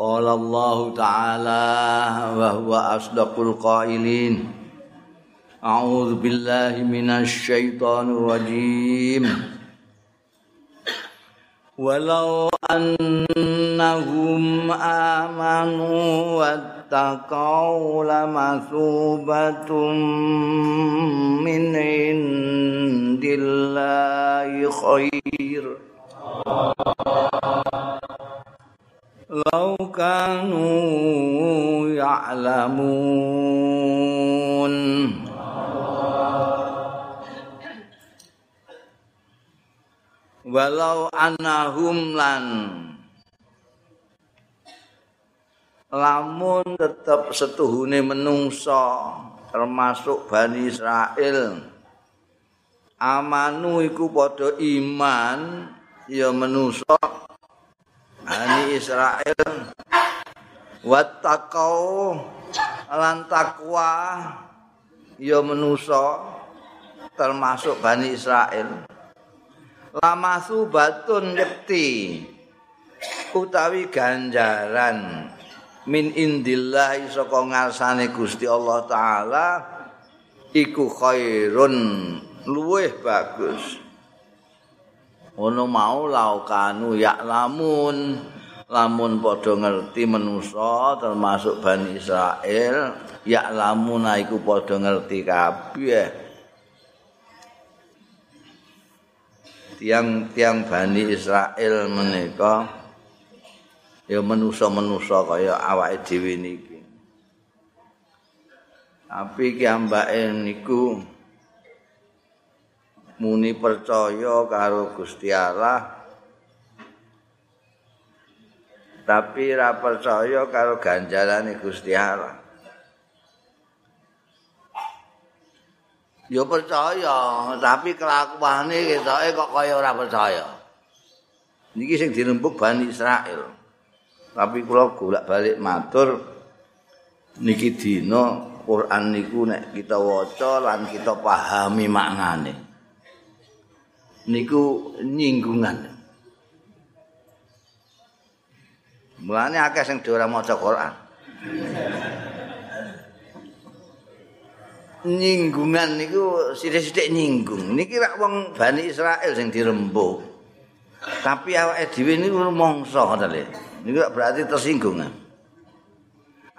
قال الله تعالى وهو أصدق القائلين. أعوذ بالله من الشيطان الرجيم. ولو أنهم آمنوا واتقوا لمثوبة من عند الله خير. لو كانوا يعلمون walau anahum lan lamun tetap setuhune menungso termasuk Bani Israel amanu iku padha iman ya menungso Bani Israel. Wattaqau lan takwa ya manusa termasuk Bani Israel. Lamasu batun yakti utawi ganjaran min indillahi saka ngarsane Gusti Allah taala iku khairun luweh bagus ono mau laukanu yak lamun. Lamun padha ngerti manusa termasuk Bani Israel yak lamun iku padha ngerti kabeh. Tiang-tiang Bani Israel menika ya manusa-manusa kaya awake dhewe niki. Tapi ki ambake niku muni percaya karo Gusti Allah tapi ra percaya karo ganjarane Gusti Allah Ya percaya, tapi kelakuane ketoke kok kaya ora percaya. Niki sing dirembuk Bani Israel. Tapi kula golak-balik matur niki dina Quran niku nek kita waca lan kita pahami maknane. Niku nyinggungan. Mulane akeh sing ora maca Quran. nyinggungan niku sithik-sithik nyinggung. Niki rak wong Bani Israel sing dirembuk. Tapi awake dhewe niku mongso ngoten lho. Niku berarti tersinggung.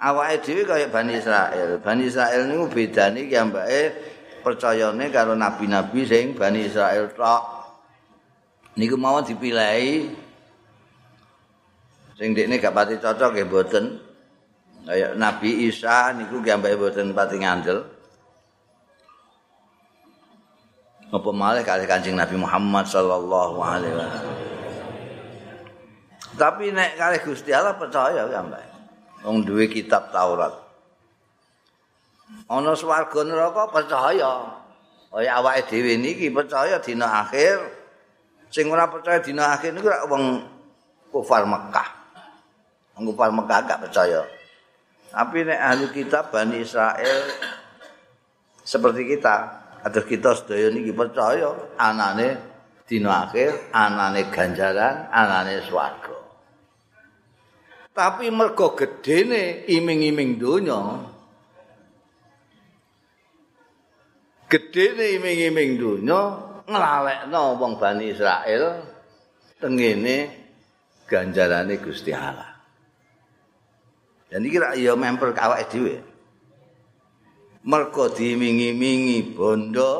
Awake dhewe kaya Bani Israel. Bani Israel niku bedane ki ambake percayane karo nabi-nabi sing Bani Israel tok. niku mau dipilih sing dekne gak pati cocok nggih mboten kaya Nabi Isa niku gambake mboten pati ngandel. Apa malih kali Kanjeng Nabi Muhammad sallallahu alaihi wasallam. Tapi nek kali Gusti Allah percaya gambake wong duwe kitab Taurat ana swarga neraka percaya kaya awake dhewe niki percaya dina akhir sing ora percaya dina akhir niku wong kufar Mekah. Wong kufar Mekah gak percaya. Tapi nek ahli kitab Bani Israel seperti kita, ada kita sedaya niki percaya anane dina akhir, anane ganjaran, anane swarga. Tapi mergo gedene iming-iming donya gedene iming-iming donya nglalekno wong Bani Israel tengene ganjarane Gusti Allah. Dan iki rak ya memper awake dhewe. Mergo dimingi-mingi bondo,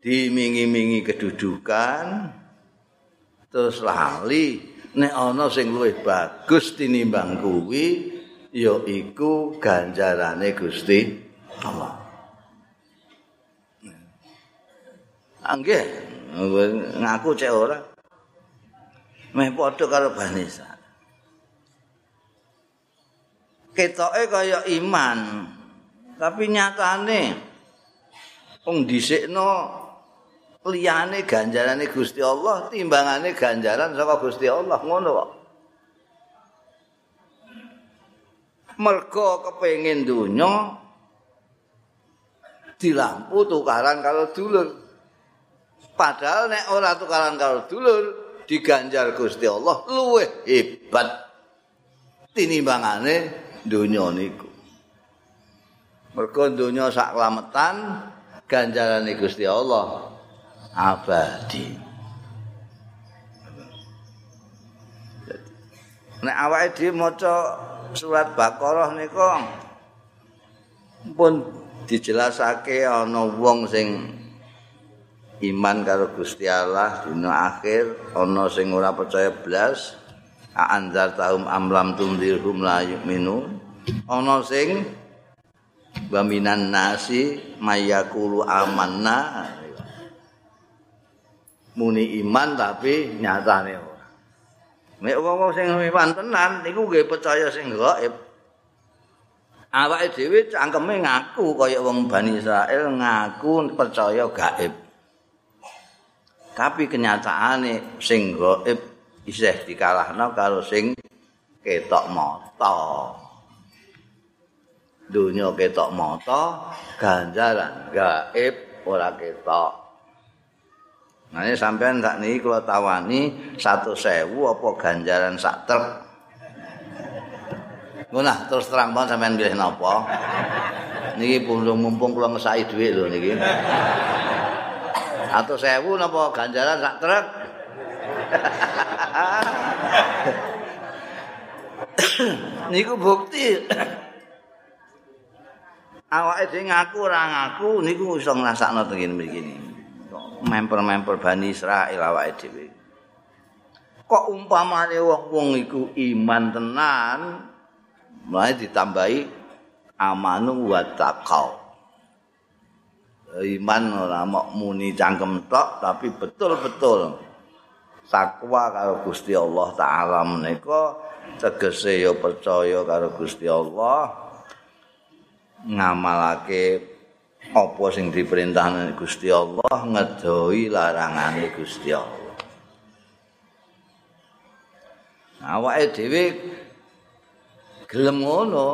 dimingi-mingi kedudukan, terus lali nek ana sing luwih bagus tinimbang kuwi ya iku ganjarane Gusti Allah. Anggih, ngaku cek ora. Meh padha karo Bani. Ketoke kaya iman, tapi nyatane wong dhisikno liyane ganjarane Gusti Allah timbangane ganjaran saka Gusti Allah ngono kok. Mergo kepengin donya dilampu tukaran kalau dulur. Padahal nek ora tukaran karo dulur, diganjar Gusti Allah luwih hebat. tinimbangane donya niku. Mergo donya sak klametan ganjarane Gusti Allah abadi. Nek awake dhewe maca surat Baqarah nika pun dijelasake ana wong sing iman karo Gusti Allah dina akhir ana sing ora percaya blas anzar taum amlam tundirhum la yu'minun ana sing baminan nasi mayakulu amanna. Muni iman tapi nyatane ora. Nek wong sing iman tenan niku nggih percaya sing gaib. Awake dhewe cangkeme ngaku kaya wong Bani Israel ngaku percaya gaib tapi kenyataane sing gaib isih dikalahno karo sing ketok mata dunia ketok mata ganjaran gaib ora ketok Nah, ini sampean tak nih kalau tawani satu sewu apa ganjaran sak truk. Nah, terus terang banget sampean pilih napa? Niki belum mumpung kula ngesaki dhuwit lho niki. Atau sewu napa ganjaran sak truk? niku bukti. Awake dhewe ngaku ora ngaku niku iso ngrasakno teng kene mriki member-member Bani Israel awake dhewe. Kok umpamane wong-wong iku iman tenan, mulai ditambahi amanu wa taqau. Iman ora muni cangkem tok tapi betul-betul takwa karo Gusti Allah taala menika tegese ya percaya karo Gusti Allah ngamalake apa sing diperintahne Gusti Allah ngedoi larangane Gusti Allah. Awake dhewe gelem ngono.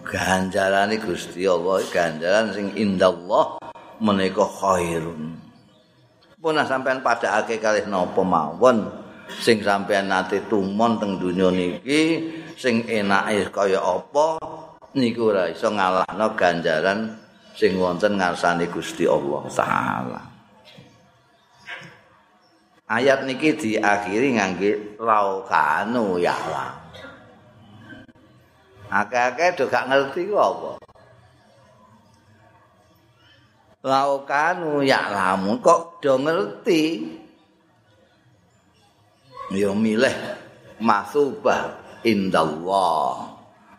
Ganjarane Gusti Allah ganjaran sing indallah menika khairun. Punah sampean padhaake kalih napa mawon sing sampean nate tumon teng donya niki sing enake kaya apa niku ora iso ngalahno ganjaran sing wonten ngarsane Gusti Allah taala. Ayat niki diakhiri ngangge laukanu ya Allah. Akeh-akeh do gak ngerti ku apa. Laukanu ya lamun kok do ngerti. Yo milih masubah indallah.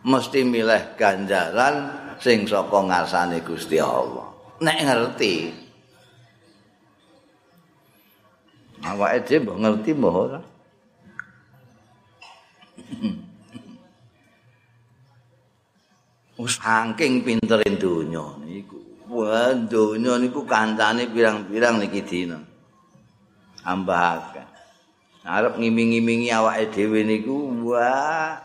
Mesti milih ganjaran sing saka ngarsane Gusti Allah. Nek ngerti. Awake dhewe mbok ngerti mbok ora. saking pintere donya niku. Wah, donya niku kancane pirang-pirang niki dina. Ambahaken. Arep ngiming-imingi awake dhewe niku wah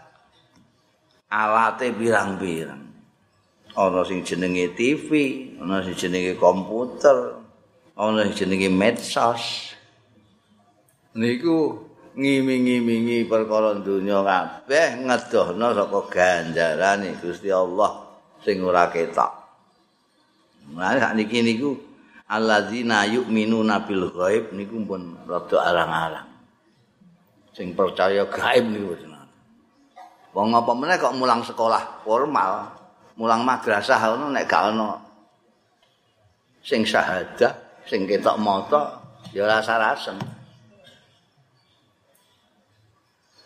alate pirang-pirang. ana sing jenenge TV, ana sing jenenge komputer, ana sing jenenge medsos. Niku ngiming-ngimingi perkara dunya kabeh ngedohno saka ganjarane Gusti Allah sing ora ketok. Mulane sak niki niku alladzina yu'minuna bil ghaib niku pun rada arang-arang. Sing percaya gaib niku Wong apa meneh kok mulang sekolah formal, mulang madrasah ngono nek gak ono sing syahadah, sing ketok mata ya rasa rasem.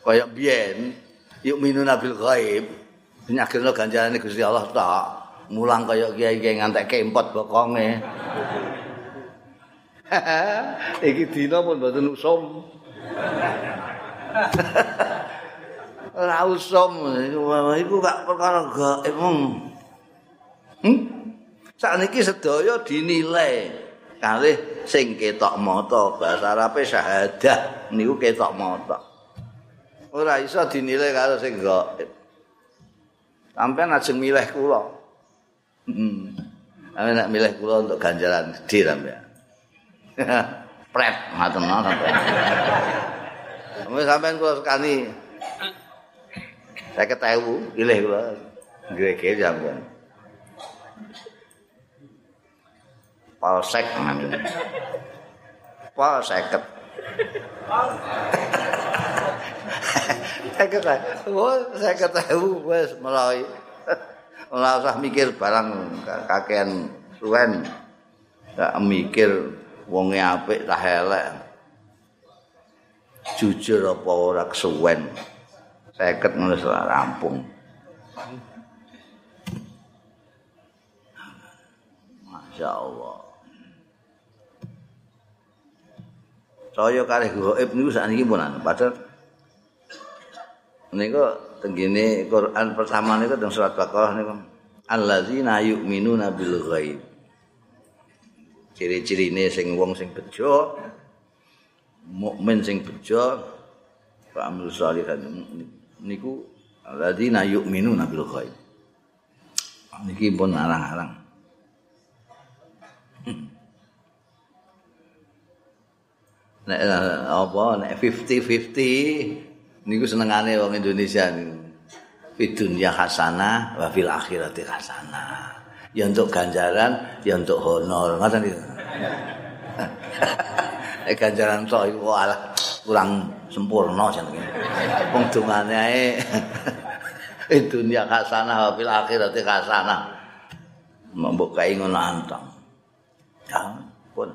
Kaya biyen yuk minu nabil ghaib. Nyagirno ganjarane Gusti Allah tak. Mulang kaya kiai-kiai ngantek kempot bokonge. Iki dina pun mboten usum. ora usum. Iku gak perkara gaib hmm? Sakniki sedaya dinilai. Kalih sing ketok mata bahasa arabe syahadah. Niku ketok mata ora iso dinilai karo sing gaib sampean ajeng milih kula hmm ame nak milih kula untuk ganjaran gede sampean pret ngoten sampean sampean kula sekali Saya ketahu, pilih kula. Gere-gere sampean. Polsek namanya. Polseket. Saya ketahu, oh, saya ketahu, wes mulai. Ora usah mikir barang kakean suwen. Gak mikir wonge apik tah elek. Jujur apa ora kesuwen. Seket ngono rampung. Masya Allah. Saya kalih gaib niku sakniki pun anu padahal niku tenggene Quran pertama niku teng surat Baqarah niku alladzina yu'minuna bil ghaib. Ciri-cirine sing wong sing bejo mukmin sing bejo Pak Amrul Salihan niku alladzina yu'minuna bil ghaib. Niki pun arang-arang. Nek apa nek 50-50 niku senengane wong Indonesia niku. Fi dunya hasanah wa fil akhirati hasanah. Ya untuk ganjaran, ya untuk honor. Ngoten niku. Eh ganjaran tok iku alah kurang sempurna jenenge. Wong dungane ae Fi dunya hasanah wa fil akhirati hasanah. Mbok kae ngono antong. Ya pun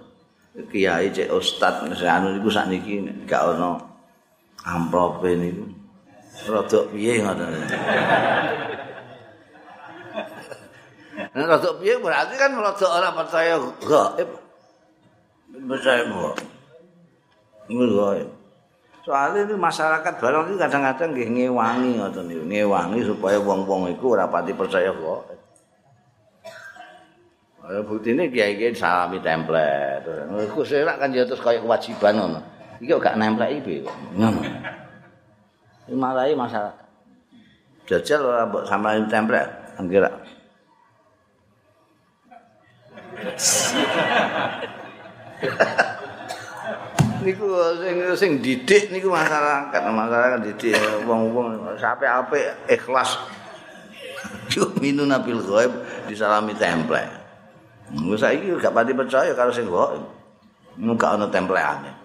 kiai cek ustad anu niku sakniki gak ana amplope niku. Rada piye. Nek rada piye berarti kan rada ora percaya gaib. Percaya kok. Ngono gaib. Soalnya ini masyarakat barang itu kadang-kadang nggih ngewangi ngoten niku, ngewangi supaya wong-wong iku ora pati percaya kok. Ya bukti ini kiai-kiai salami template. Iku serak kan ya terus kayak kewajiban ngono. Iki kok gak nemplek iki kok. Ngono. Ini marahi masyarakat. Jajal ora mbok sampai template anggere. niku sing sing didik niku masyarakat masyarakat didik wong-wong sampai apik ikhlas Yu'minu nabil ghaib disalami template. Wis saiki gak pati percaya karo sing ghaib. Muga ana templeane.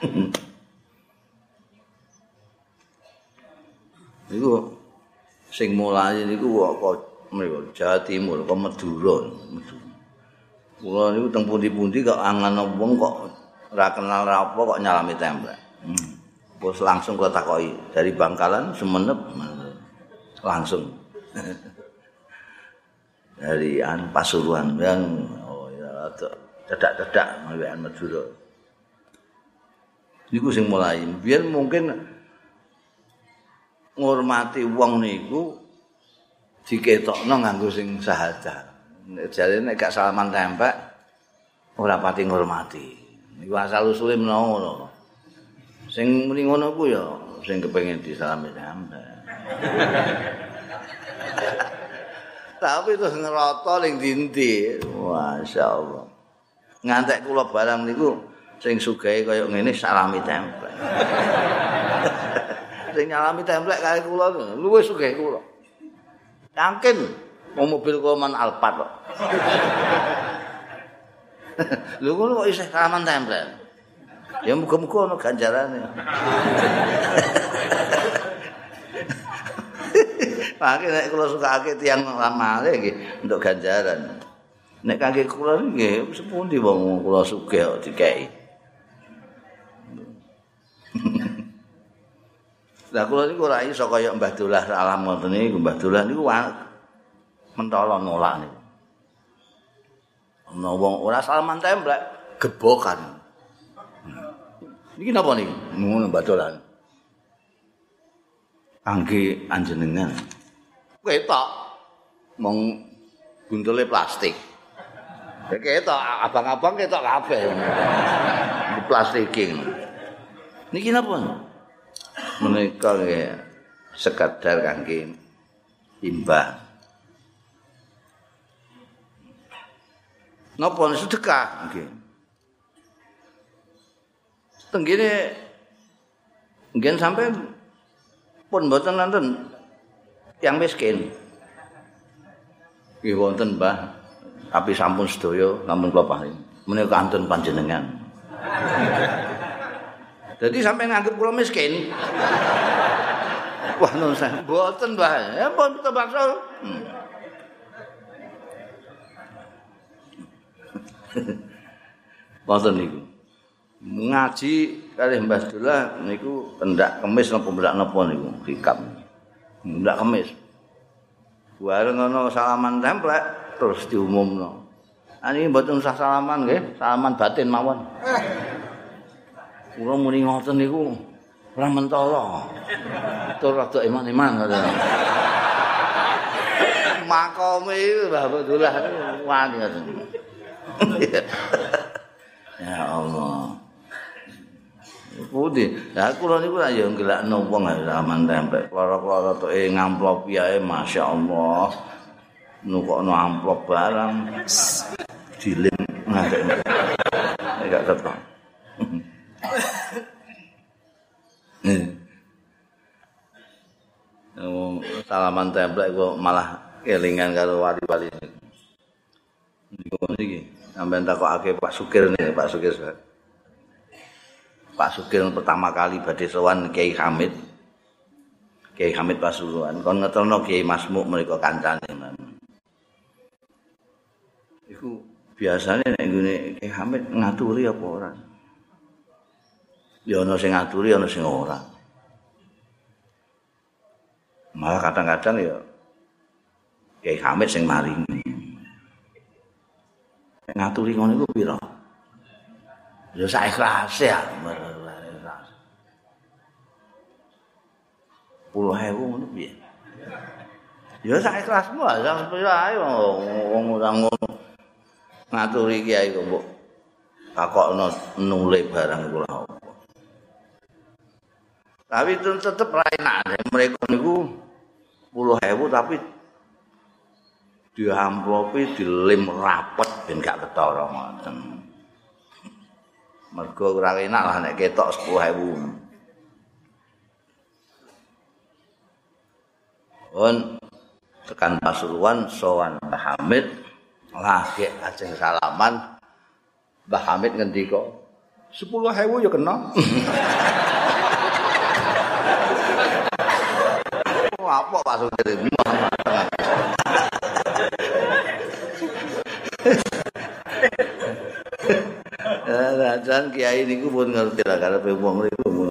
Iku sing mulai niku kok mriku Jawa Timur, kok Madura. Kula niku teng pundi-pundi kok angan wong kok ora kenal apa kok nyalami templek. Hmm. Terus langsung kula takoki dari Bangkalan semenep langsung. dari an Pasuruan yang oh ya cedak-cedak mawon Madura. Niku sing mulai. Biar mungkin ngurmati wong niku diketokno nganggo sing sahaja. Jare nek gak salaman tempek ora pati ngurmati. Niku asal usule menawa ngono. Sing muni ngono ku ya sing kepengin disalami tempek. Tapi terus ngeroto ning dindi. Masyaallah. Ngantek kula barang niku sing sugahe kaya ngene salami templek. sing nyalami templek kaya kula luwih sugih kula. Yakin mau mobil koman Alphard kok. Lho kok isih salaman templek. Ya muga-muga ana ganjarane. Pakai nek kula sukake tiyang lamale nggih untuk ganjaran. Nek kangge kula nggih sepundi wong kula sugih kok dikeki. Lah kula niku ora iso kaya Mbah Dullah alam ngoten niku Mbah Dullah niku mentolo nolak niku. Ana wong ora salaman templek gebokan. Niki napa niki? Ngono Mbah Dullah. Kangge anjenengan. ketok mong buntule plastik. Ketok abang-abang kabeh. Di plastiking. Niki napa? Menika nggih sekadar kangge imbah. Napa sedekah nggih. Tenggene nggih sampai pun mboten nonton yang miskin. Nggih wonten, Mbah. Tapi sampun sedaya, sampun kula paham. Menika kantun panjenengan. Jadi sampai nganggep kula miskin. Wah, nun saya mboten, Mbah. Ya pun terpaksa. Hmm. Wonten niku. Ngaji kali Mbah Dula niku pendak kemis napa pendak napa niku hikam. Pendak kemis. Bareng ngono salaman templek terus diumumno. Ani mboten usah salaman nggih, salaman batin mawon. Kula muni ngoten niku ora mentolo. Tur rada iman-iman ngoten. Makome Mbah Abdullah wani ngoten. Ya Allah. Putih. Ya kula niku ya ngelakno wong zaman tempe. Klara-klara tok e ngamplop piye masyaallah. Nukokno amplop barang. Dilim ngajak. Enggak ketok. Oh, salaman templek kok malah kelingan karo wali-wali. Niku niki, sampeyan takokake Pak Sukir nih, Pak Sukir. Pak Sugeng pertama kali badhe sowan Kiai Hamid. Kiai Hamid Pasuruan kon ngetelno Kiai Masmuk mereka kancane. Iku biasane nek ngene Kiai Hamid ngaturi apa ora? Ya ana sing ngaturi ana sing ora. Malah kadang-kadang ya Kiai Hamid sing maringi. Ngaturi ngono iku pira? Ya sak ikhlas ya. Puluh hewu ngono piye? Ya sak ikhlasmu pira ae wong ngono. Ngaturi kiai kok mbok takokno nule barang kula apa. Tapi itu tetep ra enak mereka niku puluh hewu tapi diamplopi dilim rapet ben gak ketara ngoten. mergo ora enak lah nek ketok 10.000. On tekan Pasuruan sowan Mbah Lagi ajeng salaman Mbah Hamid ngendika 10.000 ya kena. apa Pak Sugiri? Rajan kiai niku pun ngerti lah karena wong niku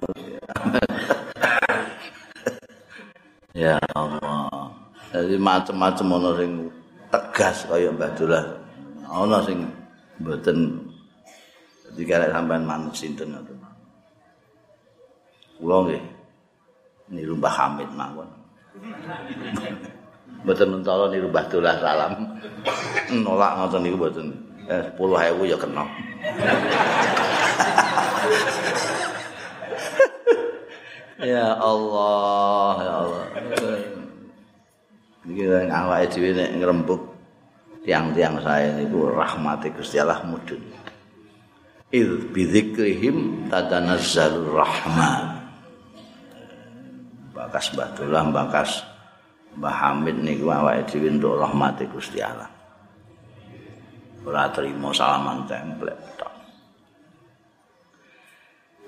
Ya Allah. Jadi macam-macam ono sing tegas kaya Mbah Dullah. Ono sing mboten dadi karek sampean manut sinten ngoten. Kula nggih niru Mbah Hamid mawon. Mboten mentolo niru Mbah Dullah salam. Nolak ngoten niku mboten. Eh 10.000 ya kena. ya Allah, ya Allah. Iki awake dhewe nek ngrembug tiang-tiang saya niku rahmati Gusti Allah mudun. Il bidzikrihim tatanazzalur rahman. Bakas Batullah, bakas Mbah Hamid niku awake dhewe untuk rahmati Gusti Allah. Ora trimo salaman template.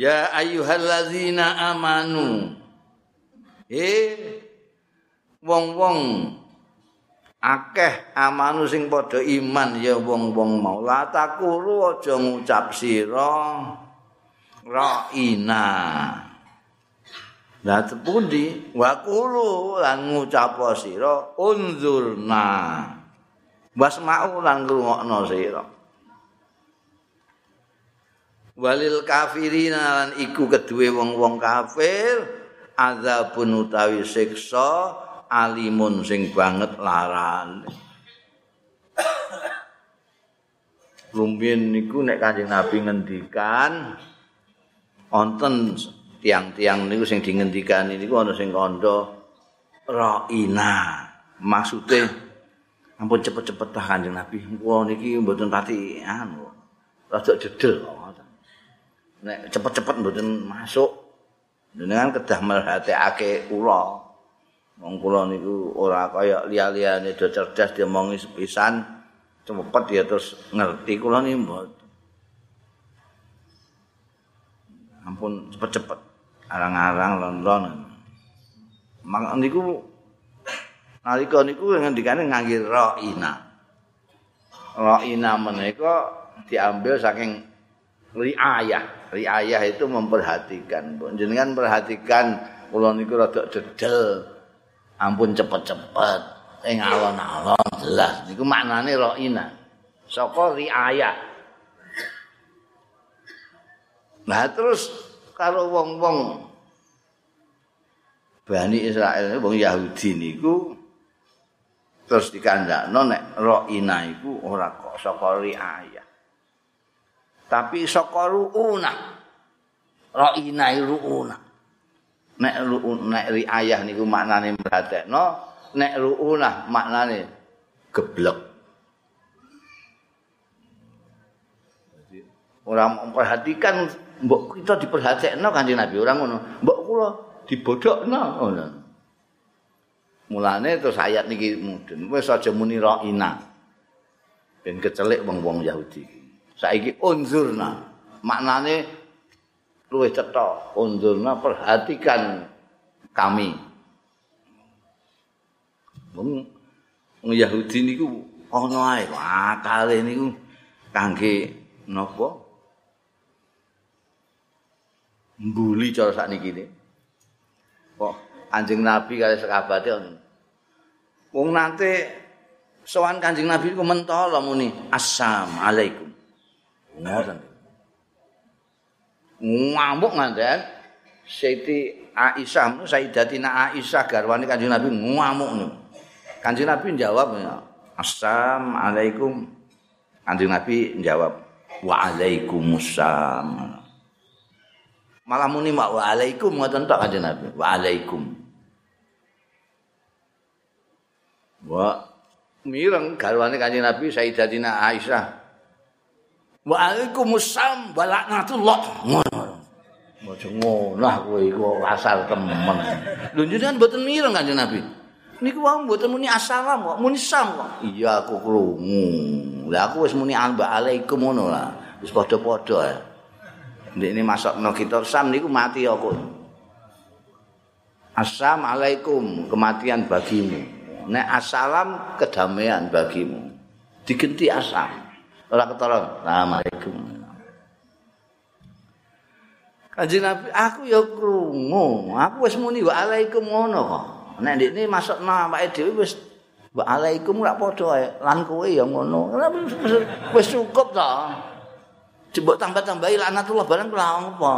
Ya ayyuhallazina amanu. Eh wong-wong akeh amanu sing padha iman ya wong-wong mau la takuru aja ngucap sira ra'ina. Lah tepundi wa kulu lan ngucap sira unzurna. Wasma'u lan ngrungokno sira. Walil kafirina lan iku kedue wong-wong kafir azabun utawi siksa alimun sing banget laran. Rumbien niku nek Kanjeng Nabi ngendikan wonten tiang-tiang niku sing dingendikan niku ana sing kandha ra'ina. Maksude ampun cepet-cepet ta Kanjeng Nabi. Kulo niki mboten pati anu. Rada jedel Nek cepet-cepet mboten masuk. Jenengan kedah merhatekake kula. Wong kula niku ora kaya liya-liyane do cerdas diomongi sepisan. cepet ya terus ngerti kula nih ampun cepet-cepet arang-arang lon-lon mak niku nalika niku ngendikane ngangge ra'ina ra'ina menika diambil saking riayah. Riayah itu memperhatikan jenengan perhatikan kula niku rada dedel ampun cepet-cepet ing alon-alon jelas. Niku maknane ra'ina saka riaya nah terus kalau wong-wong Bani Israel wong Yahudi niku terus dikandakno nek ra'ina iku ora kok saka riaya tapi saka ru'una ra'ina ru'una nek ru'una nek riayah niku maknane mratekno nek ru'unah maknane geblek. Orang memperhatikan mbok kita diperhatikno Kanjeng Nabi orang ngono. Mbok kula dibodhokno ngono. Mulane terus ayat niki mudun wis aja muni ra'ina. Ben kecelik wong-wong Yahudi. Saiki unzurna. Maknane luwih cetha. Unzurna perhatikan kami. Wong Yahudi niku ana ae akale niku kangge napa? Mbuli cara sakniki. Kok Kanjeng Nabi kali sekabate. Wong nate sowan Kanjeng Nabi ku mentolo muni assalamualaikum. Ngoten. Ngamuk nganten Siti Aisyah, Sayyidatina Aisyah garwane Kanjeng Nabi ngamuk niku. Kanjeng Nabi jawab, Assalamualaikum. Kanjeng Nabi jawab, Waalaikumsalam. Malah muni mak waalaikum ngoten tok Kanjeng Nabi. Waalaikum. Wa mireng garwane Kanjeng Nabi Sayyidatina Aisyah. Waalaikumsalam. Balaknatullah. Ngono ngono kowe iku asal temen. Lho jenengan mboten mireng Kanjeng Nabi. niku wong mboten muni assalam kok muni sam kok. Iya aku krungu. Lah aku wis muni alaikum ngono lah. Wis padha-padha. Ya ndek ini masakno kita sam niku mati aku. Assalamualaikum kematian bagimu. Nek assalam kedamaian bagimu. Digenti asam ora ketara. Assalamualaikum. Kanjeng Nabi aku ya krungu. Aku wis muni waalaikum ngono kok. Nek ndekne masukno awake dhewe wis waalaikum ora padha ae. Lan kowe ya ngono. Wis cukup to coba tambah-tambahi laknatullah barang ora apa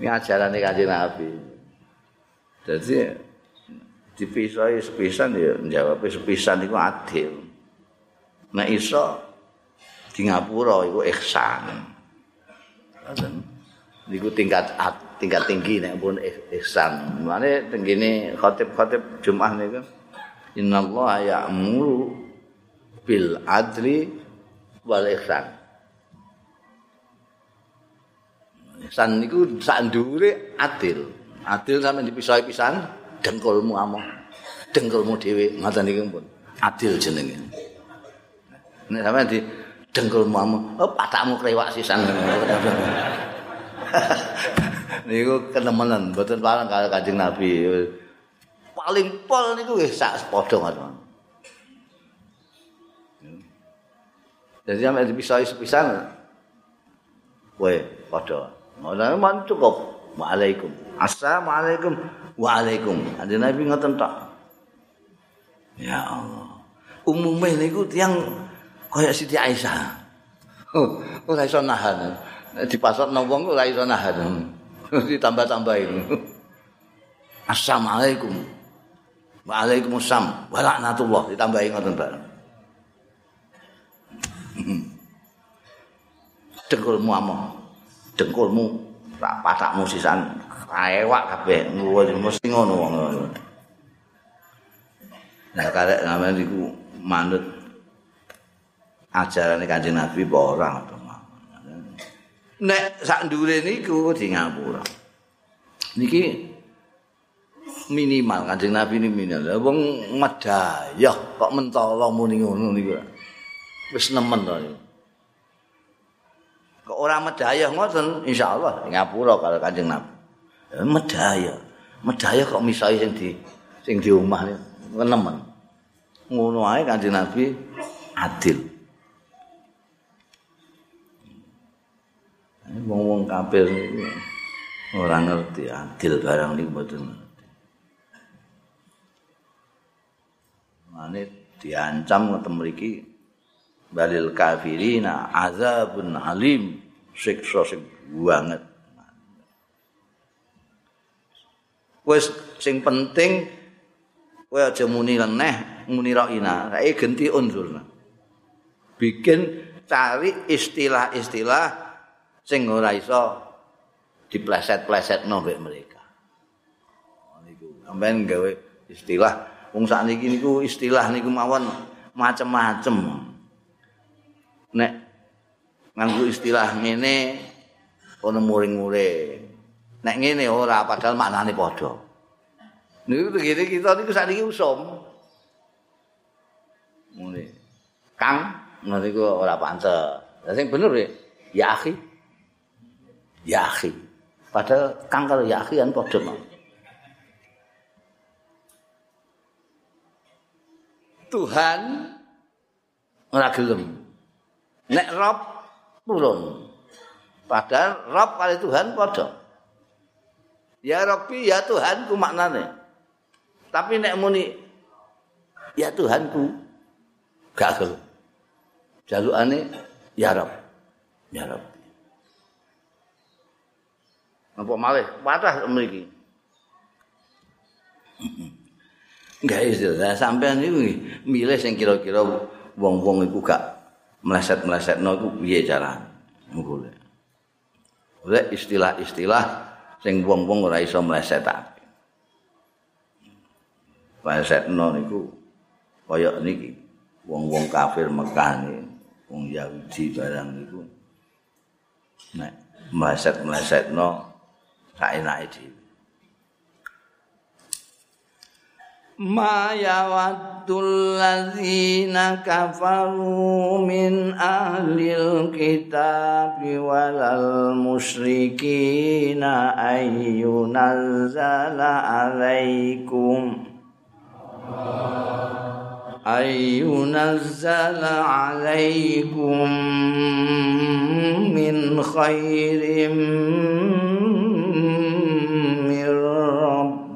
ini ajaran kanjeng Nabi. Jadi dipisah sepisan ya jawab sepisan itu adil. Nek iso di ngapura itu ihsan niku tingkat tingkat tinggi nek pun ihsan. Mane tenggene khatib-khatib Jumat niku innallaha ya'muru bil adli wal ihsan. Ihsan niku sak ndure adil. Adil sampe dipisah-pisahan dengkulmu among. Dengkulmu dhewe ngoten niku pun adil jenenge. Nek sampe di dengkulmu among, oh patakmu krewak sisan. niku kenemenan mboten parang karo Kanjeng Nabi. Paling pol niku wis sak padha ngoten. Jadi sampe dipisahi sepisan. Kowe padha. Ngono man cukup. Waalaikum. Assalamualaikum. Waalaikum. Kanjeng Nabi ngoten tok. Ya Allah. Umumnya niku tiang kaya Siti Aisyah. Oh, ora iso nahan. Di pasar wong ora iso nahan. ditambah-tambahin. Assalamualaikum. Waalaikumsalam. Walaknatullah ditambahi ngoten bareng. Dengkulmu among. Dengkulmu tak patakmu sisan ewak kabeh mesti ngono wong. Nah karek namanya iku manut ajaran Kanjeng Nabi apa ora Nek sak ndure niku di ngapura. Niki minimal Kanjeng Nabi ini minimal. Wong medayah kok mentolo muni ngono niku. Wis nemen to. Kok ora medayah ngoten insyaallah ngapura kalau Kanjeng Nabi. medaya. Medaya kok misahi sing di sing di omah nemen. Ngono ae Kanjeng Nabi adil. Wong-wong kafir niku ora ngerti adil barang niku mboten. Mane diancam ngoten mriki balil kafirina azabun alim siksa sing banget. wis sing penting kowe aja muni leneh muni ra'ina saiki genti unzurna bikin cari istilah-istilah sing ora iso dipleset-plesetno mbek mereka niku sampean gawe istilah wong sakniki niku istilah niku mawon macem-macem nek nganggo istilah ngene ono muring-muring Nek ngene ora padahal maknane padha. Niku begini kita niku sakniki usum. Ngene. Kang ngono iku ora pantes. Lah sing bener ya, ya akhi. Ya akhi. Padahal kang kalau ya akhi kan padha. Tuhan ora gelem. Nek Rob turun. Padahal Rob kali Tuhan padha. Ya Rabbi, ya Tuhanku maknane. Tapi nek muni ya Tuhanku gak gelem. Jalukane ya Rabb. Ya Rabbi. Apa malih? Patah mriki. Enggak istilah sampean niku milih sing kira-kira wong-wong iku gak meleset-melesetno iku piye carane. Ngono. Oleh istilah-istilah sing wong-wong ora iso mlesetake. Mlesetno niku kaya niki wong-wong kafir Mekah niki, wong Yahudi barang niku nek mleset-mlesetno saenake dhewe. ma yawaddul ladzina kafaru min ahlil kitabi walal musyrikina ayyunazzala alaikum ayyunazzala alaikum min khairim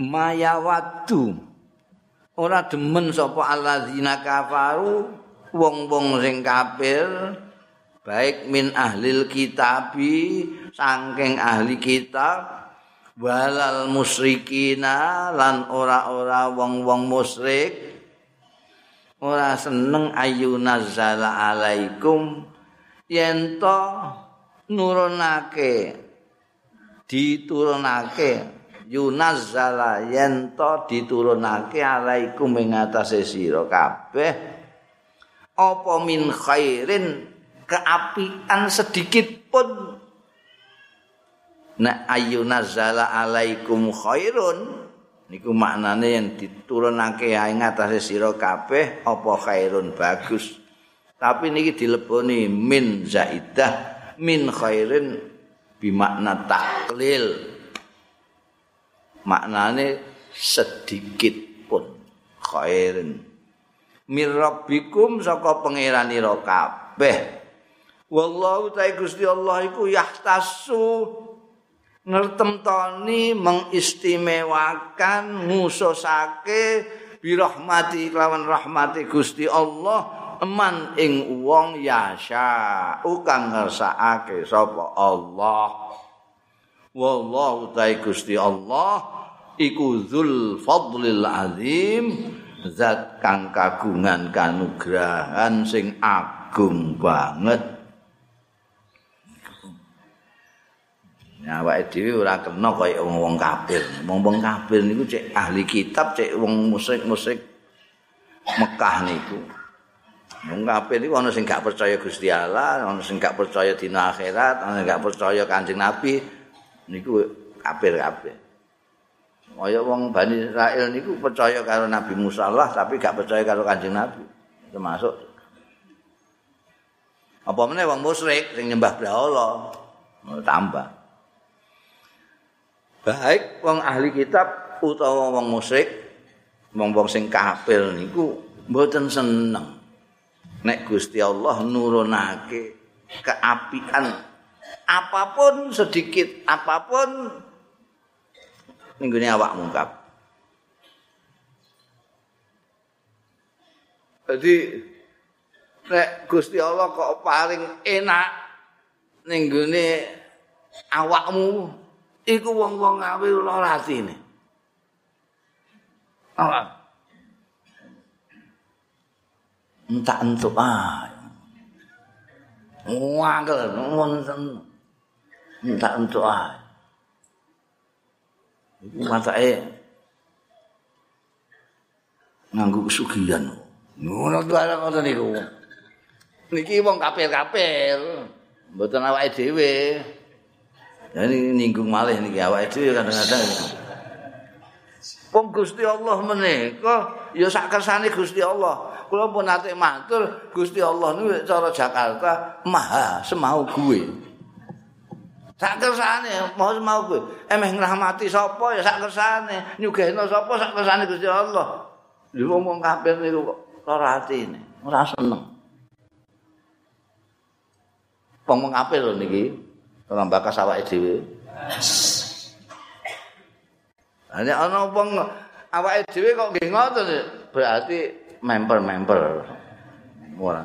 mayawaddu ora demen sapa allazina kafaru wong-wong sing kafir baik min ahlil kitabi sangking ahli kitab walal musyrikina lan ora-ora wong-wong musyrik. Ora seneng ayu nazala alaikum yento nurunake diturunake. Yunazzala yen to diturunake alaikum ing atase sira. Kabeh apa min khairin keapian sedikit pun nek ayunazzala alaikum khairun niku maknane yen diturunake ing atase sira kabeh apa khairun? Bagus. Tapi niki dileboni min zaidah min khairin bimakna taklil maknane sedikit pun. Khairin. Mirabbikum saka pangeranira kabeh. Wallahu ta'ala Gusti Allah iku yahtasu. Ngertemtoni mengistimewakan ngususake birahmati lawan rahmati Gusti Allah eman ing wong yasha ukang ngersakake sapa Allah wallahu ta'ala Gusti Allah iku dzul fadlil azim zat kang kagungan kanugrahan sing agung banget awake dhewe ora kena kaya wong-wong kafir. Wong-wong kafir niku cek ahli kitab, cek wong musik-musik Mekah niku. Wong kafir niku ana sing gak percaya Gusti Allah, ana sing gak percaya dina akhirat, ana gak percaya Kanjeng Nabi. Niku kafir-kafir. Kaya wong Bani Israel niku percaya karo Nabi Musa Allah tapi gak percaya karo Kanjeng Nabi. Termasuk apa meneh wong musyrik sing nyembah Allah. tambah. Baik wong ahli kitab utawa wong musyrik, wong-wong sing kafir niku mboten seneng nek Gusti Allah nurunake keapian apapun sedikit apapun minggu ini awak mungkap. Jadi nek Gusti Allah kok paling enak ning gone awakmu iku wong-wong ngawe lara atine. Entak entuk ah. Wangkel wonten. Entak entuk ah. Iku matake nganggo kesugihan. Ngono to ala ngoten niku. Niki wong kafir-kafir, mboten awake dhewe. Ya ini ninggung malih niki awake dhewe kadang-kadang. Wong Gusti Allah menika ya sak kersane Gusti Allah. Kula pun nate matur Gusti Allah niku cara Jakarta maha semau gue. sak kersane mau mau kowe emeh ngrahmati sapa ya sak kersane nyugihno sapa sak kersane Gusti Allah. Lho wong kafir niku kok atine ora seneng. Wong kafir lho niki ora bakas awake dhewe. Ana ana wong awake dhewe kok nggih ngoten berarti member-member. Ora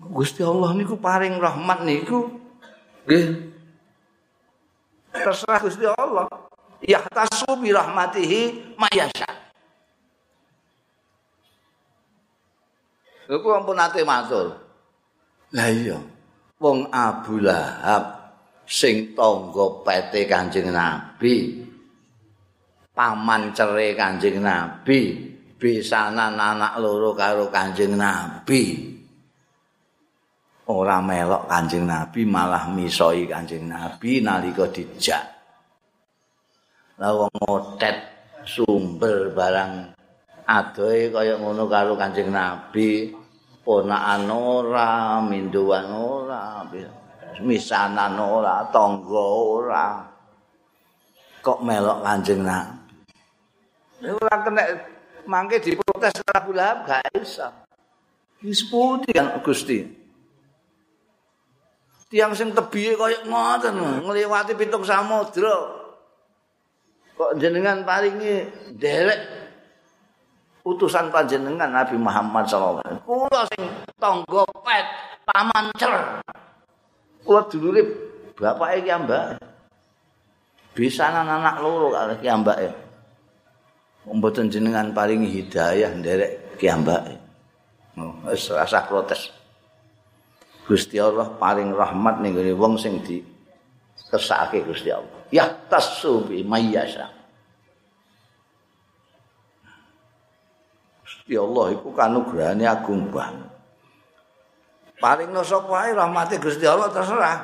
Gusti Allah niku paring rahmat niku. Nggih. Terserah Gusti Allah. Yahtasu bi rahmatihi mayasya Lha ampun ate matur. Lah iya. Wong Abu Lahab sing tangga pete Kanjeng Nabi paman cere Kanjeng Nabi besanan anak loro karo Kanjeng Nabi ora melok Kanjeng Nabi malah misoi Kanjeng Nabi nalika dijak. Lah wong ngotet sumber barang adohe kaya ngono karo Kanjeng Nabi, ponakan ora, minduan ora, misanan ora, tangga ora. Kok melok Kanjeng Nabi? Ora kena mangke diprotes karo Abu Lahab gak iso. Wis putih Gusti. tiang sing tebihe kaya ngoten ngliwati pitung samudra. Kok jenengan paringi derek utusan panjenengan Nabi Muhammad sallallahu alaihi wasallam. Kula sing tangga pet paman cer. Kula dulure bapake ki mbak bisa anak loro kali ki mbake mboten jenengan paringi hidayah derek ki mbake oh, wis rasa protes Gusti Allah paling rahmat ning gone wong sing di kesake Gusti Allah. Ya tasubi mayyasa. Gusti Allah iku kanugrahane agung banget. Paling no sapa ae rahmate Gusti Allah terserah.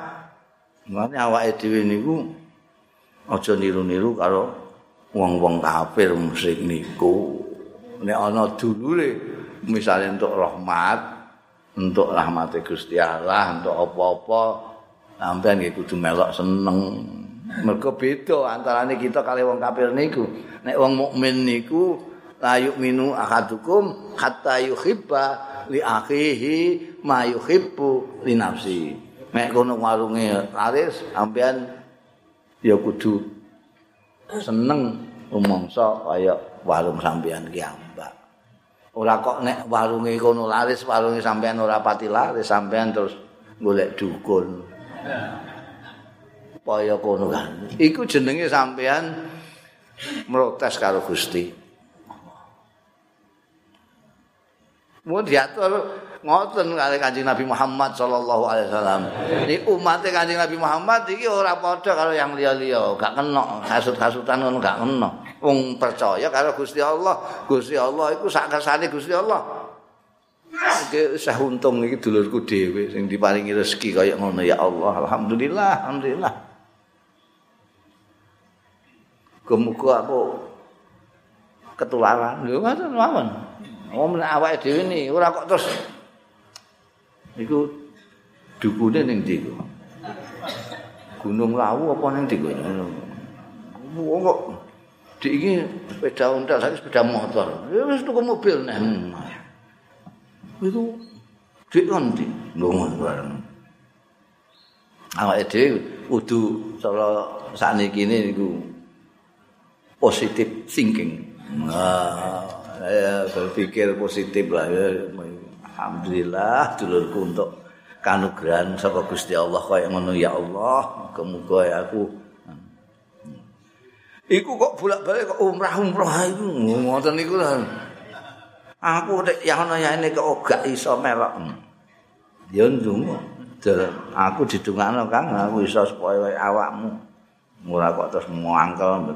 Mane awake dhewe niku aja niru-niru karo wong-wong kafir musyrik niku. Nek ana dulure misale untuk rahmat untuk rahmat Gusti Allah, untuk apa-apa sampean nggih kudu melok seneng. Mergo beda antarane kita kali wong kafir niku. Nek wong mukmin niku la yu'minu ahadukum hatta yuhibba li akhihi ma yuhibbu li nafsi. Nek kono warunge laris sampean ya kudu seneng umangsa kaya warung sampean ki ambak. Ora kok nek warunge kono laris warunge sampean ora pati laris sampean terus golek dukun. Kaya kono kan. Iku jenenge sampean protes karo Gusti. Mau diatur ngoten kali Kanjeng Nabi Muhammad sallallahu alaihi wasallam. Ini umat Kanjeng Nabi Muhammad iki ora padha karo yang liya-liya, gak kena hasud-hasutan ngono gak kena. Wong percaya karo Gusti Allah, Gusti Allah iku sak kersane Gusti Allah. Iki usah untung iki dulurku dhewe sing diparingi rezeki kaya ngono ya Allah. Alhamdulillah, alhamdulillah. Kemuka aku ketularan. Lho ngoten mawon. Menak awake dhewe ni ora kok terus iku dukune ning ndi Gunung Lawu apa ning ndi Wong kok dik iki sepeda ontel saiki sepeda motor. Ya wis tuku mobil nek. Itu dik nanti ngono bareng. Awake dhewe kudu cara sakniki niku positive thinking. Nah, saya berpikir positif lah ya. Alhamdulillah dulurku untuk kanugrahan saka Gusti Allah kaya ngono ya Allah. Kemuga ya aku Iku kok bolak-balik kok umrah-umrah iku ngoten niku lah. Aku nek ya ana ya ini kok gak iso melok. Ya ndonga. Aku didungakno Kang, aku iso supaya awakmu. Ora kok terus muangkel.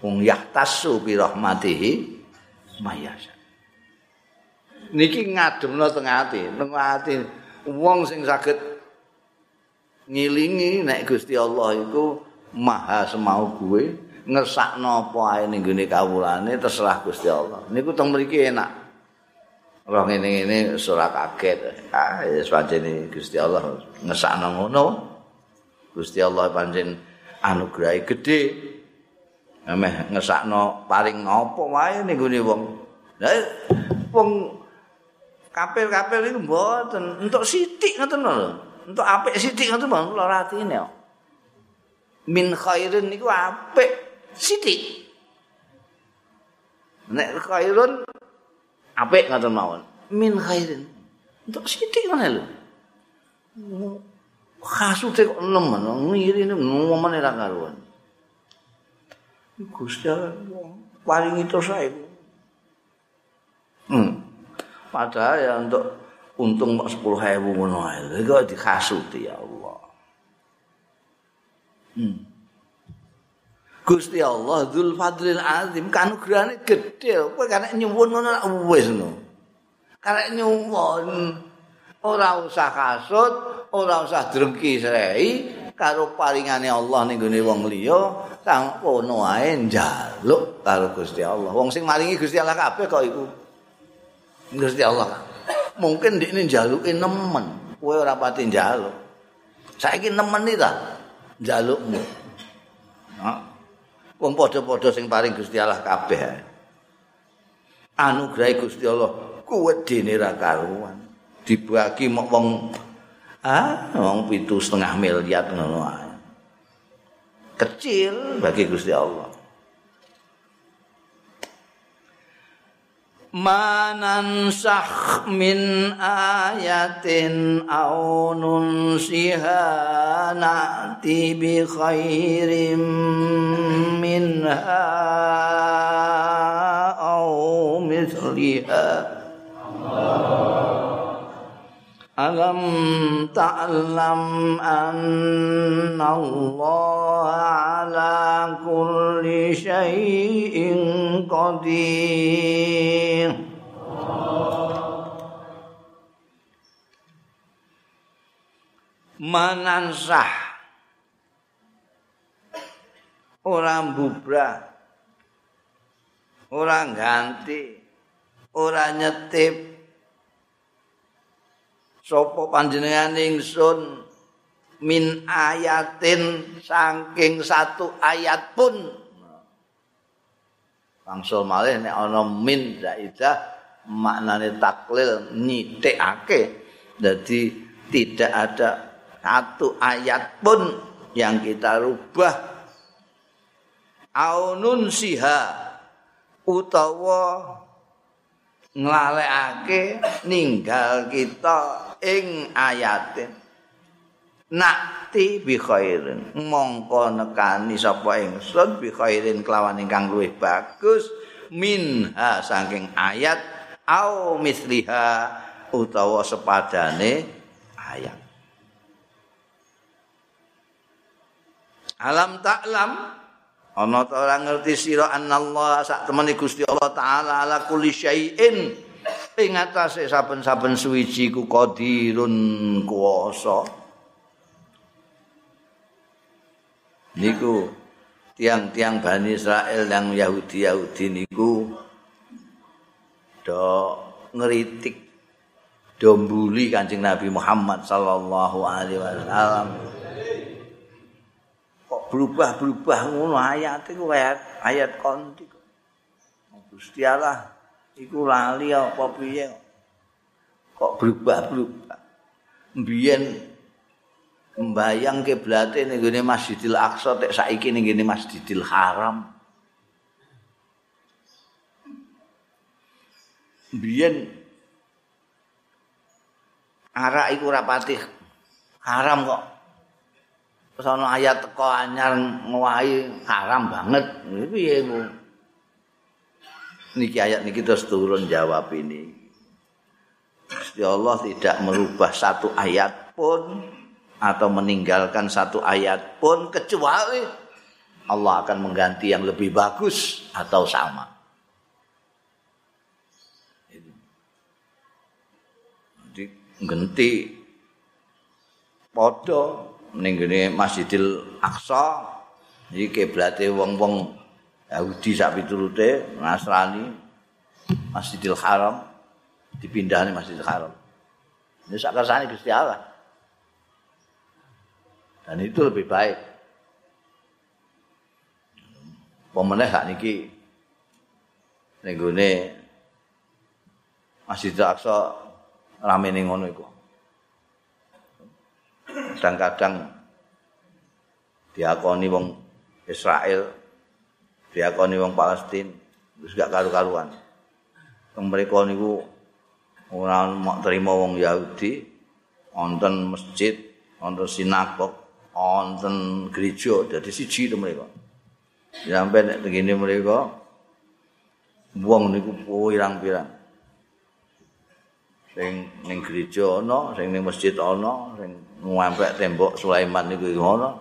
Wong yahtasu bi rahmatihi mayasa. Niki ngademno teng ati, teng ati wong sing saged ngilingi nek Gusti Allah iku maha semau gue ngesakno apa ae ning gone kawulane terserah Gusti Allah. Niku teng mriki enak. Ora ngene-ngene ora kaget. Ah, wis pancen Gusti Allah ngesakno ngono. Gusti Allah pancen anugrahi gedhe. Ameh ngesakno paring apa wae ning gone wong. Lah wong kapil-kapil iku mboten entuk sithik ngoten lho. Entuk apik sithik ngoten mboten kula ratine kok. Min khairin niku apik sithik. Nek khairun apik ngoten mawon. Min khairin. Entuk sithik ngono lho. Khasute kok nemen ngirine ngomong ora karuan. Gusti Allah paringi terus ae. Padahal ya untuk untung kok 10.000 ngono ae. Iku dikasuti ya Allah. Hmm. Gusti Allah Dzul Fadlil Azim kanugrahane gedhe. Kowe kan nyuwun ngono wis ngono. Karek nyuwun ora usah kasut, ora usah drengki srei karo paringane Allah ning gone wong liya kang kono ae njaluk karo Gusti Allah. Wong sing maringi Gusti Allah kabeh kok iku. Gusti Allah. Mungkin ndekne njaluke nemen, kowe ora pati njaluk. Saiki nemen iki ta njalukmu. Wong padha-padha sing paring Gusti Allah kabeh. Anugerah Gusti Allah kuwet dene ra karuan. Dibagi mok wong ah wong pitu setengah miliar ngono kecil bagi Gusti Allah. Manansah min ayatin au nunsiha na'ti bi khairim minha au misliha. Alam ta'lam anna Allah ala kulli syai'in qadir Manansah Orang bubrah Orang ganti Orang nyetip sapa panjenengan ingsun min ayatin saking satu ayat pun. Bangsul malih nek ana min zaidah maknane taklil nyitikake. Jadi tidak ada satu ayat pun yang kita rubah. Aunun siha utawa nglalekake ninggal kita ing ayatin nakti bi khairin mongko nekani sapa ingsun bi khairin kelawan ingkang luwih bagus minha saking ayat au misliha utawa sepadane ayat. Alam taklam ana ta ora ngerti sira anallah sak temene Gusti Allah taala ala kulli syai'in ing atase saben-saben suwiji ku qadirun kuwasa. Niku tiang-tiang Bani Israel yang Yahudi-Yahudi niku do ngeritik do mbuli Kanjeng Nabi Muhammad sallallahu alaihi wasallam. Kok berubah-berubah ngono ayat iku ayat ayat konti. Gusti Allah iku lali apa piye kok berubah-berubah mbiyen mbayang kiblate ning gone Masjidil Aqsa tek saiki ning gone Masjidil Haram. Biyen arak iku ora haram kok. Terus ana ayat teko anyar ngowahi haram banget. Piye Bu? Niki ayat niki terus turun jawab ini. Gusti Allah tidak merubah satu ayat pun atau meninggalkan satu ayat pun kecuali Allah akan mengganti yang lebih bagus atau sama. Jadi ganti podo ning Masjidil Aqsa iki kiblate wong-wong Yahudi sak piturute Nasrani Masjidil Haram dipindah Masjidil Haram. Ini sak kersane Gusti Allah. Dan itu lebih baik. Pemenang hak niki nenggone Masjid Aqsa rame ning ngono iku. Kadang-kadang diakoni wong Israel, diakoni wong Palestina, wis gak karu-karuan. Mereka niku ora mau terima wong Yahudi, wonten masjid, wonten sinagog, wonten gereja dadi siji to mereka. Sampai nek ngene mereka wong niku pirang-pirang. Sing ning gereja ana, sing ning masjid ana, sing ngampek tembok Sulaiman niku ana.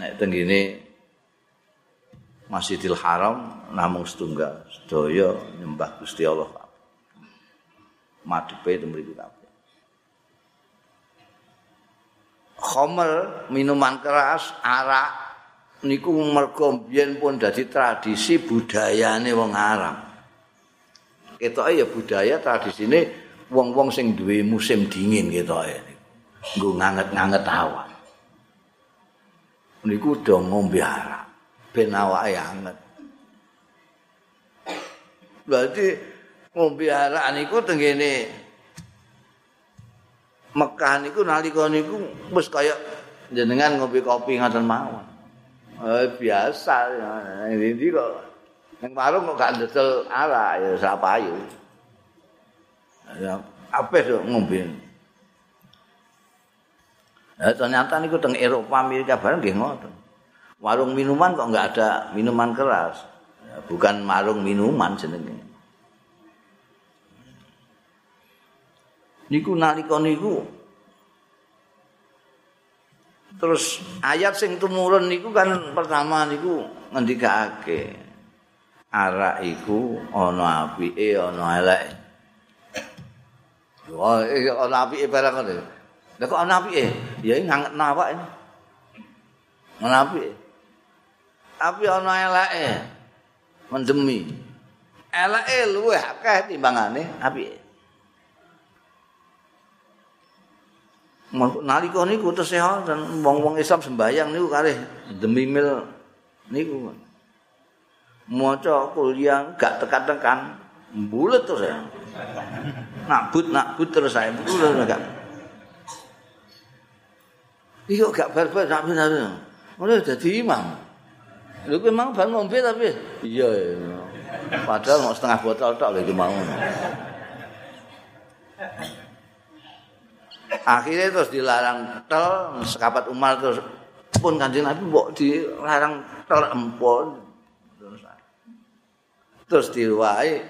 Nek tengene Masjidil Haram namung setunggal, sedaya nyembah Gusti Allah. Madhepe temriku kabeh. khamr minuman keras arak niku mergo biyen pun dadi tradisi budayane wong Arab. Ketoke ya budaya tradisine wong-wong sing duwe musim dingin ketoke niku. Nggo nganget-nganget awan. Niku do ngombe arak ben awake anget. Berarti ngombe arak niku tengene Mekah niku nalika niku wis kaya jenengan ngopi kopi ngoten mawon. Eh biasa ya. Ini kok ning warung kok gak ndesel arak ya sapayu. Ya apa tuh ngombe. Nah, ternyata niku teng Eropa Amerika bareng nggih ngoten. Warung minuman kok nggak ada minuman keras. bukan warung minuman jenenge. niku nalika niku. Terus ayat sing tumurun niku kan pertama niku ngendikake arak iku ana apike ana eleke wah ana apike barang ngene lha kok ana apike? Ya nganget nawak ini. Ana apike tapi ana eleke. Mendemi. Eleke luwih akeh timbangane apike. Nalika niku tesih dan wong-wong Islam sembayang niku kalih demi mil niku. Maca kuliah gak tekan-tekan bulet terus ya. Nakbut nakbut terus saya bulet gak. Iya gak bar-bar gak benar. Mulai jadi imam. Lu memang bar ngombe tapi iya. Padahal mau setengah botol tok lagi mau. akhirnya terus dilarang tel sekapat Umar terus pun kanjeng Nabi mbok dilarang tel empon terus diwai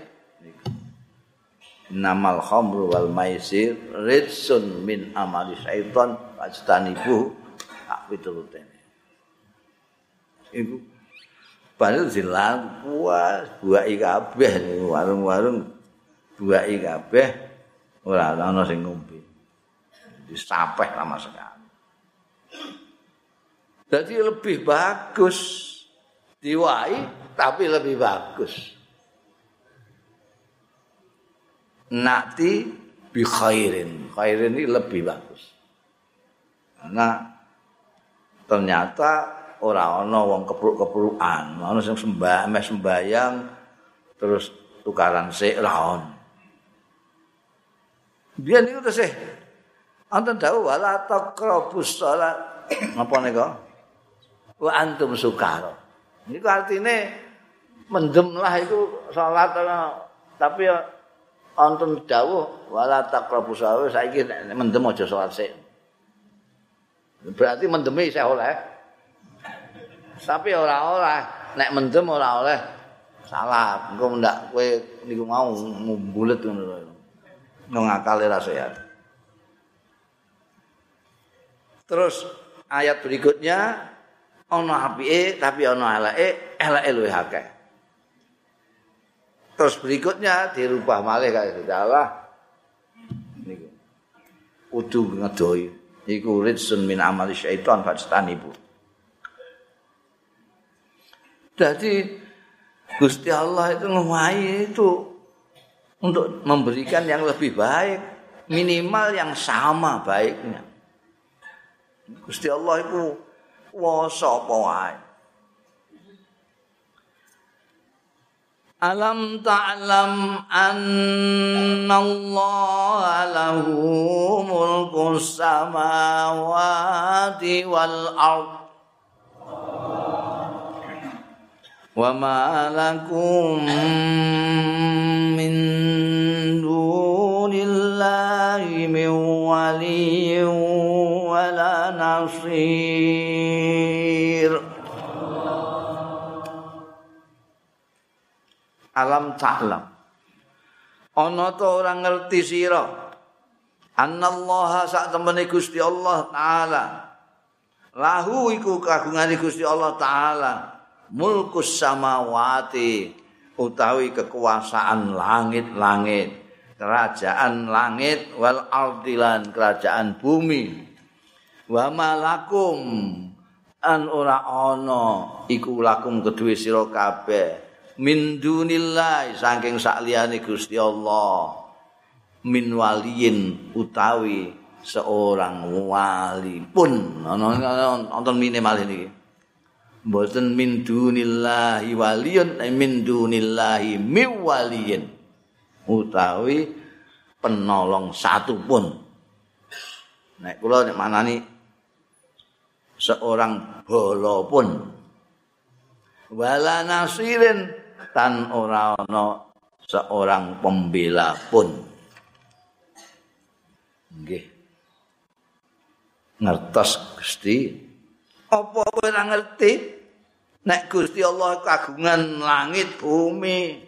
namal khamru wal maisir ridsun min amali syaiton fajtanibu tak pituruten iku padahal dilarang puas buah kabeh warung-warung buah kabeh ora ana sing ngombe disapeh lama sekali. Jadi lebih bagus diwai tapi lebih bagus. Nanti bi khairin. Khairin ini lebih bagus. Karena ternyata ora ana wong kepruk-keprukan, ana sing sembah sembayang terus tukaran sik ra on. Biar niku tesih Anten dawuh wala taqrabus shalat. Napa nika? Wa antum sukara. Niku artine mendem lah itu salat tapi anten dawuh wala taqrabus shalat saiki mendem aja salat sik. Berarti mendemi saya oleh. Tapi ora oleh nek mendem ora oleh salat. Engko ndak kowe niku mau mbulet ngono lho. Nang akale. Terus ayat berikutnya ana apike tapi ana eleke, eleke luwih akeh. Terus berikutnya dirubah malih kaya Allah. Niku. Kudu ngedoi. Iku ridsun min amali syaitan ibu. Jadi Gusti Allah itu ngewai itu untuk memberikan yang lebih baik, minimal yang sama baiknya. Gusti Allah iku kuwasa apa wae. Alam ta'lam anna Allah lahu mulku samawati wal ard wa ma lakum min dunillahi min waliyyin ولا نصير alam ta'lam ana to ora ngerti sira annallaha sak temene Gusti Allah taala lahu iku kagungane Gusti Allah taala Mulkus samawati utawi kekuasaan langit-langit kerajaan langit wal ardilan kerajaan bumi. Wa malakum an ora ana iku lakum kedue sira kabeh min dunillah saking sakliyane Gusti Allah min waliyin utawi seorang wali pun. Nonton mine malih niki mboten min dunillahi waliyun min dunillahi miwaliyin utawi penolong satu pun nek kula nek manani seorang bolo pun wala nasirin tan ora ana seorang pembela pun. Nggih. Ngertos Gusti apa ora ngerti nek Gusti Allah kagungan langit bumi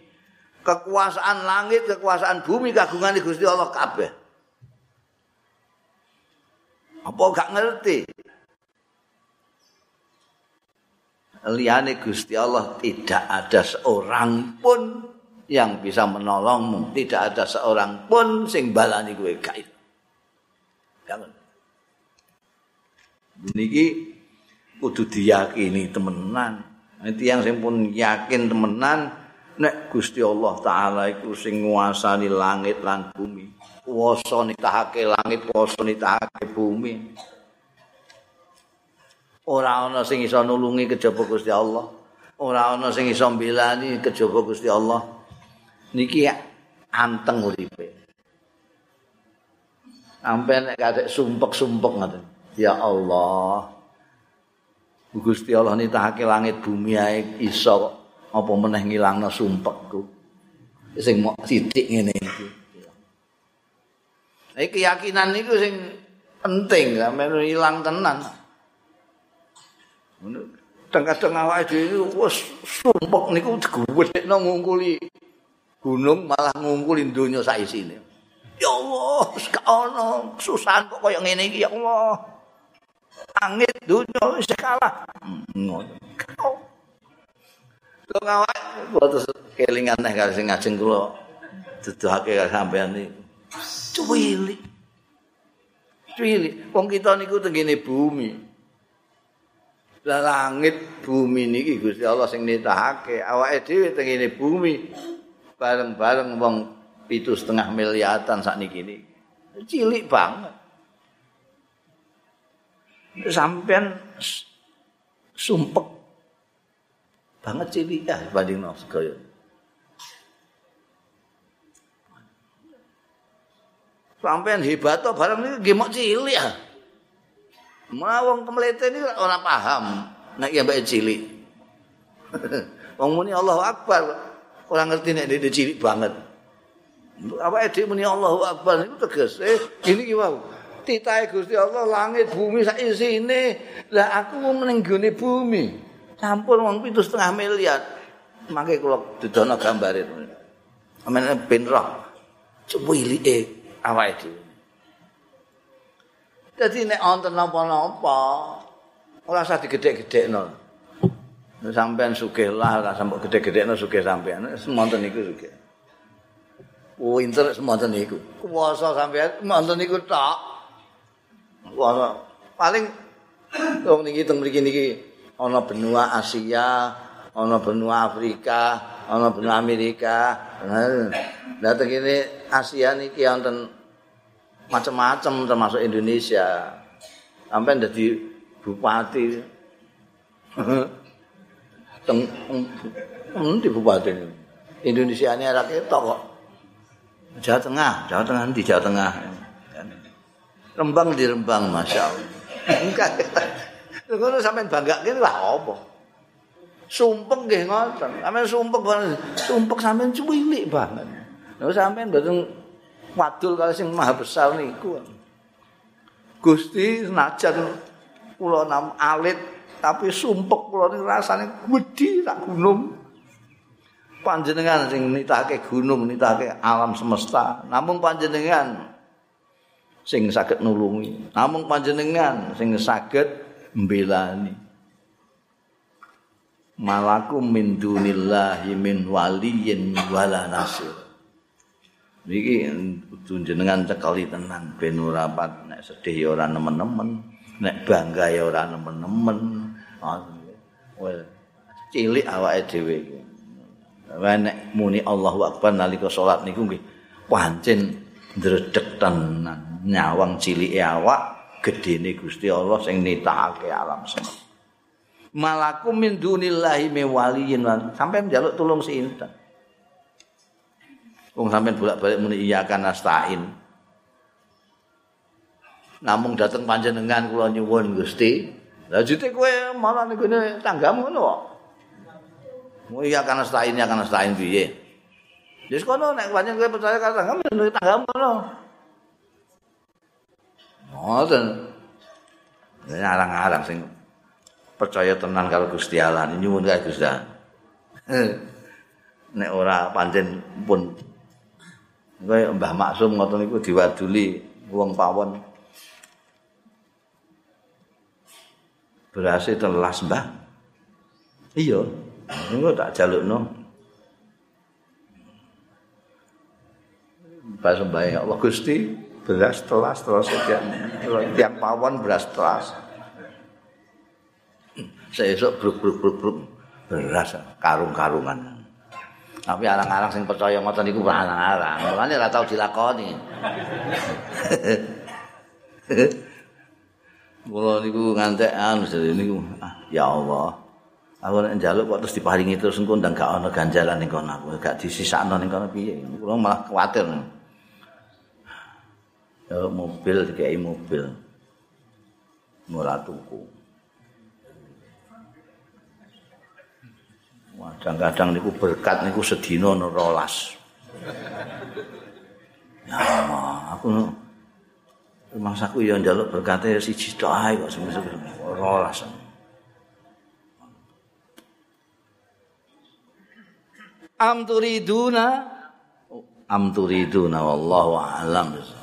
kekuasaan langit kekuasaan bumi kagungan Gusti Allah kabeh apa gak ngerti liyane Gusti Allah tidak ada seorang pun yang bisa menolongmu, tidak ada seorang pun sing balani kowe gak. Kangen. Niki kudu diyakini temenan. Nanti yang sing pun yakin temenan nek Gusti Allah taala iku sing nguasani langit lan bumi. Kuwasa nitahake langit, kuwasa nitahake bumi. Ora ana sing iso nulungi kejaba Gusti Allah. Ora ana sing iso mbelani kejaba Gusti Allah. Niki anteng uripe. Sampai nek kadek sumpek-sumpek ngoten. Ya Allah. Gusti Allah nitahake langit bumi ae iso apa meneh ngilangno sumpekku. Sing mok sithik ngene iki. Iki keyakinan niku sing penting sampe ilang tenan. Tengah-tengah awake dhewe wis sumpek niku digedhekno ngungkuli gunung malah ngungkuli donya sak isine. Ya Allah, gak ono kesusahan kok kaya ngene iki ya Allah. Angit donya wis kalah. Kok ngawak terus kelingan nek karo sing ngajeng kula duduhake karo sampean iki. Cuwili. Cuwili. Wong kita niku tengene bumi. Lah langit bumi niki Gusti Allah sing nitahake awake dhewe tengene bumi bareng-bareng wong pitu setengah miliatan sak niki cilik banget sampean sumpek banget cilik ya banding no segala sampean hebat tuh bareng ini gimok cilik ya Mau wong kemlete ini orang paham. Nek ya mbak cilik. wong muni Allahu Akbar. Orang ngerti nek dia cilik banget. Apa edek muni Allahu Akbar itu tegas. Eh, ini gimana? Titahe Gusti Allah langit bumi sak isine. Lah aku ning gone bumi. Campur wong pitu setengah miliar. Mangke kula didono gambare. Amen ben roh. Coba ilike awake dhewe. Dadi nek wonten napa-napa ora usah digedhek-gedhekno. Sampeyan sugih lah, ora sampe gedhe-gedhekno sugih sampeyan. Semonten niku sugih. Winter semonten niku. Kuwasa sampeyan semonten niku tok. Kuwasa paling wong niki teng mriki niki ana benua Asia, ana benua Afrika, ana benua Amerika. Lah teng kene Asia niki wonten macam-macam termasuk Indonesia. Sampai jadi bupati. Teng di bupati Indonesia ini ada kita kok. Jawa Tengah, Jawa Tengah di Jawa Tengah. Rembang di Rembang, masya Allah. Enggak, kalau sampai bangga lah apa? Sumpek gih ngoten, sampai sumpek, sumpek sampai cuwilik banget. Lalu sampai betul wadul kali sing maha besar niku. Gusti senajan kula nam alit tapi sumpek kula niku rasane gedhi sak gunung. Panjenengan sing nitahake gunung, nitahake alam semesta. Namung panjenengan sing saged nulungi. Namung panjenengan sing saged mbelani. Malakum min dunillahi min waliyin wala nasir. Niki kudu jenengan cekali tenan ben ora pat nek sedih ya ora nemen-nemen, nek bangga ya ora nemen-nemen. Cilik awake dhewe iki. nek muni Allahu Akbar nalika salat niku nggih pancen ndredeg tenan nyawang cilike awak gedene Gusti Allah sing nitahake alam semesta. Malakum min dunillahi mewaliyin sampai njaluk tulung sinten. Wong sampean bolak-balik muni iya kan nastain. Namung dateng panjenengan kula nyuwun Gusti. Lah jute kowe malah gone tanggamu ngono kok. Mau iya kan nastain ya kan nastain piye? Wis kono nek panjenengan kowe percaya karo tanggamu ning tanggamu ngono. Ngoten. Ya arang-arang sing percaya tenan karo Gusti Allah nyuwun kae Gusti. Nek ora pancen pun Kaya Mbah Maksum ngoten niku diwaduli wong pawon. Berhasil telas, Mbah. Iya. Niku tak jalukno. Mbah sembah ya Allah Gusti, beras telas terus tiap tiap pawon beras telas. Saya esok bruk bruk bruk bruk beras karung-karungan. Tapi arang-arang sing percaya ngoten niku arang-arang. Mulane ora tau dilakoni. Kula niku ngantek anu niku. Ah, ya Allah. Aku nek njaluk kok terus diparingi terus engko ndang gak ana ganjalan ning kono aku, gak disisakno ning kono piye. Kula malah kuwatir. Ya mobil dikai mobil. Murah tuku. Kadang-kadang niku berkat niku sedina ana rolas. Ya Allah, aku Mangsaku ya njaluk berkate siji tok ae kok semisal rolas. Am turiduna Am turiduna wallahu a'lam.